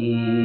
Yeah.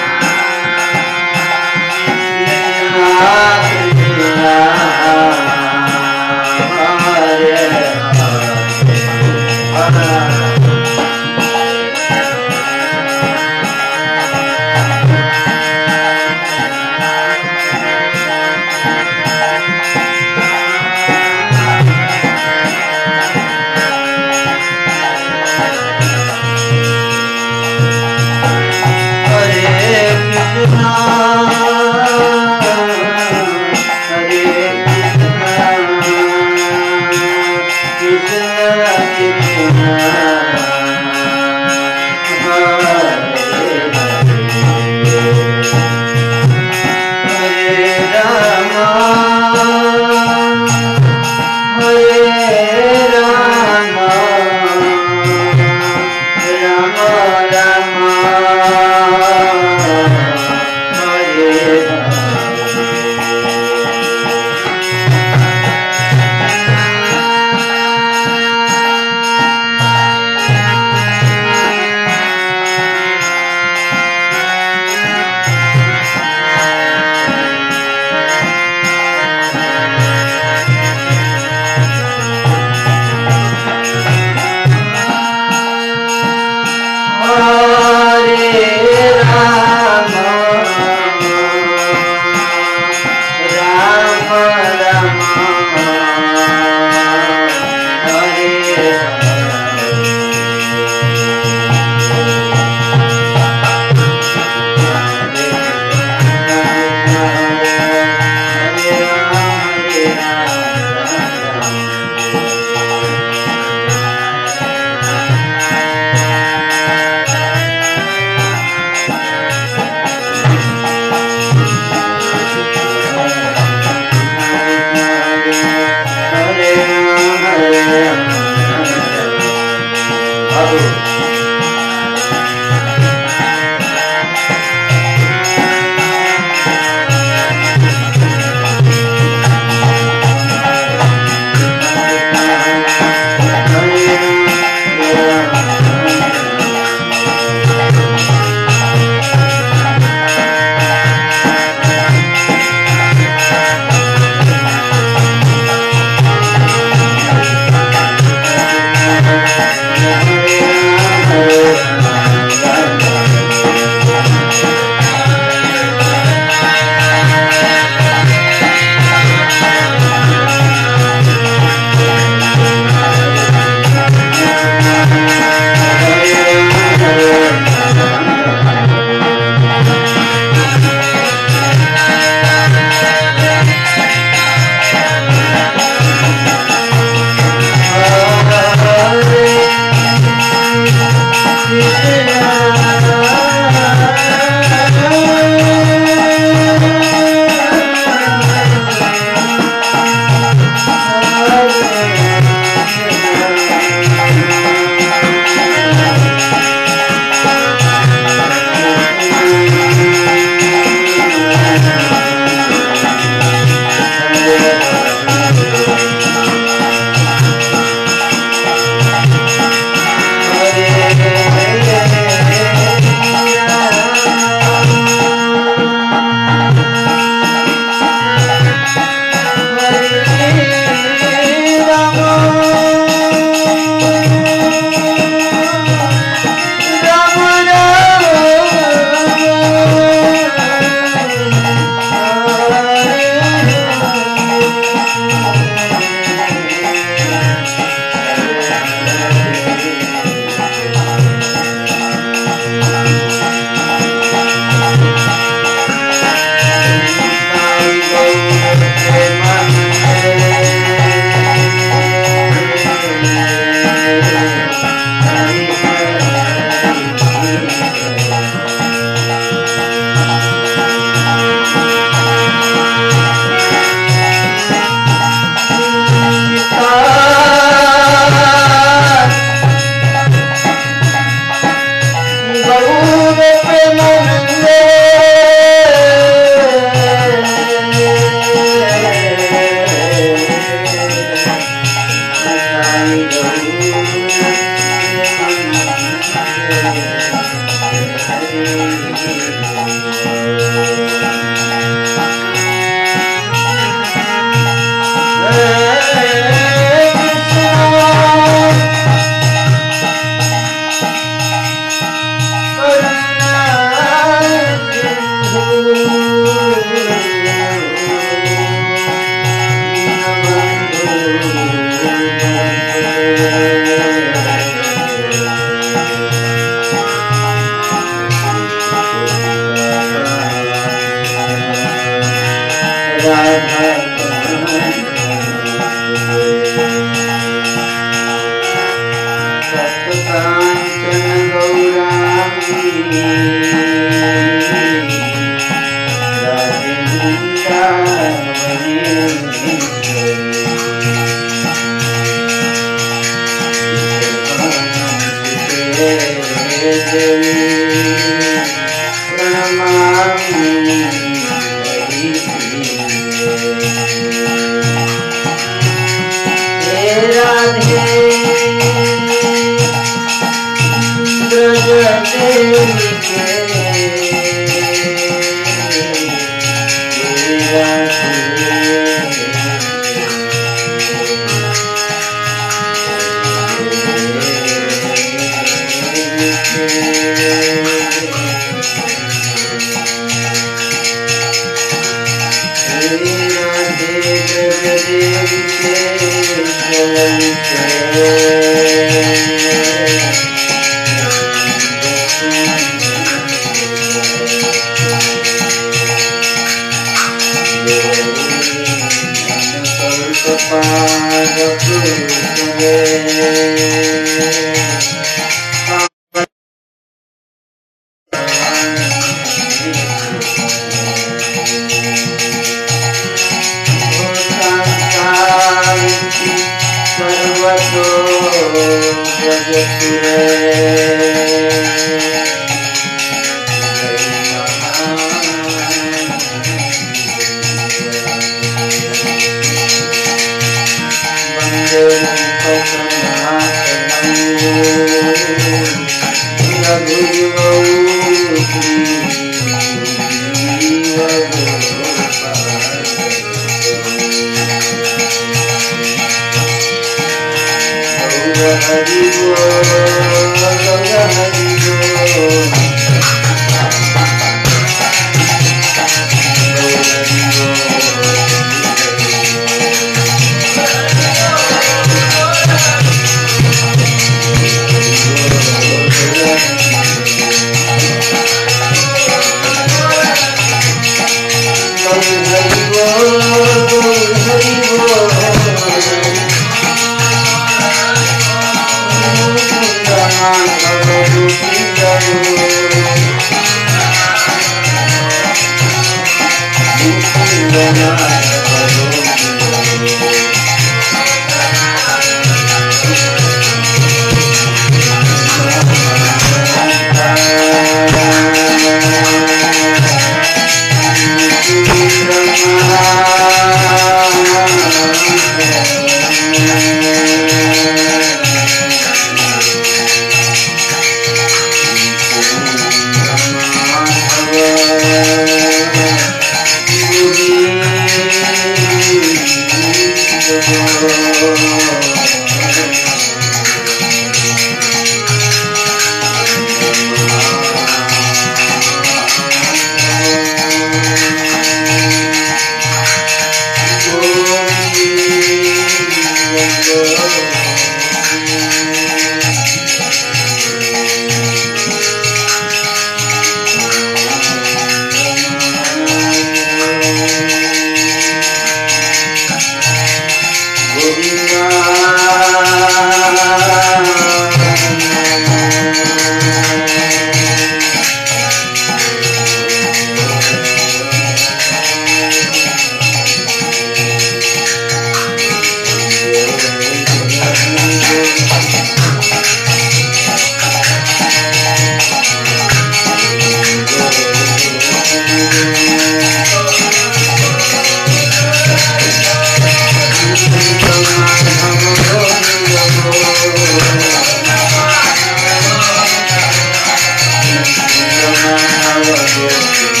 Deus.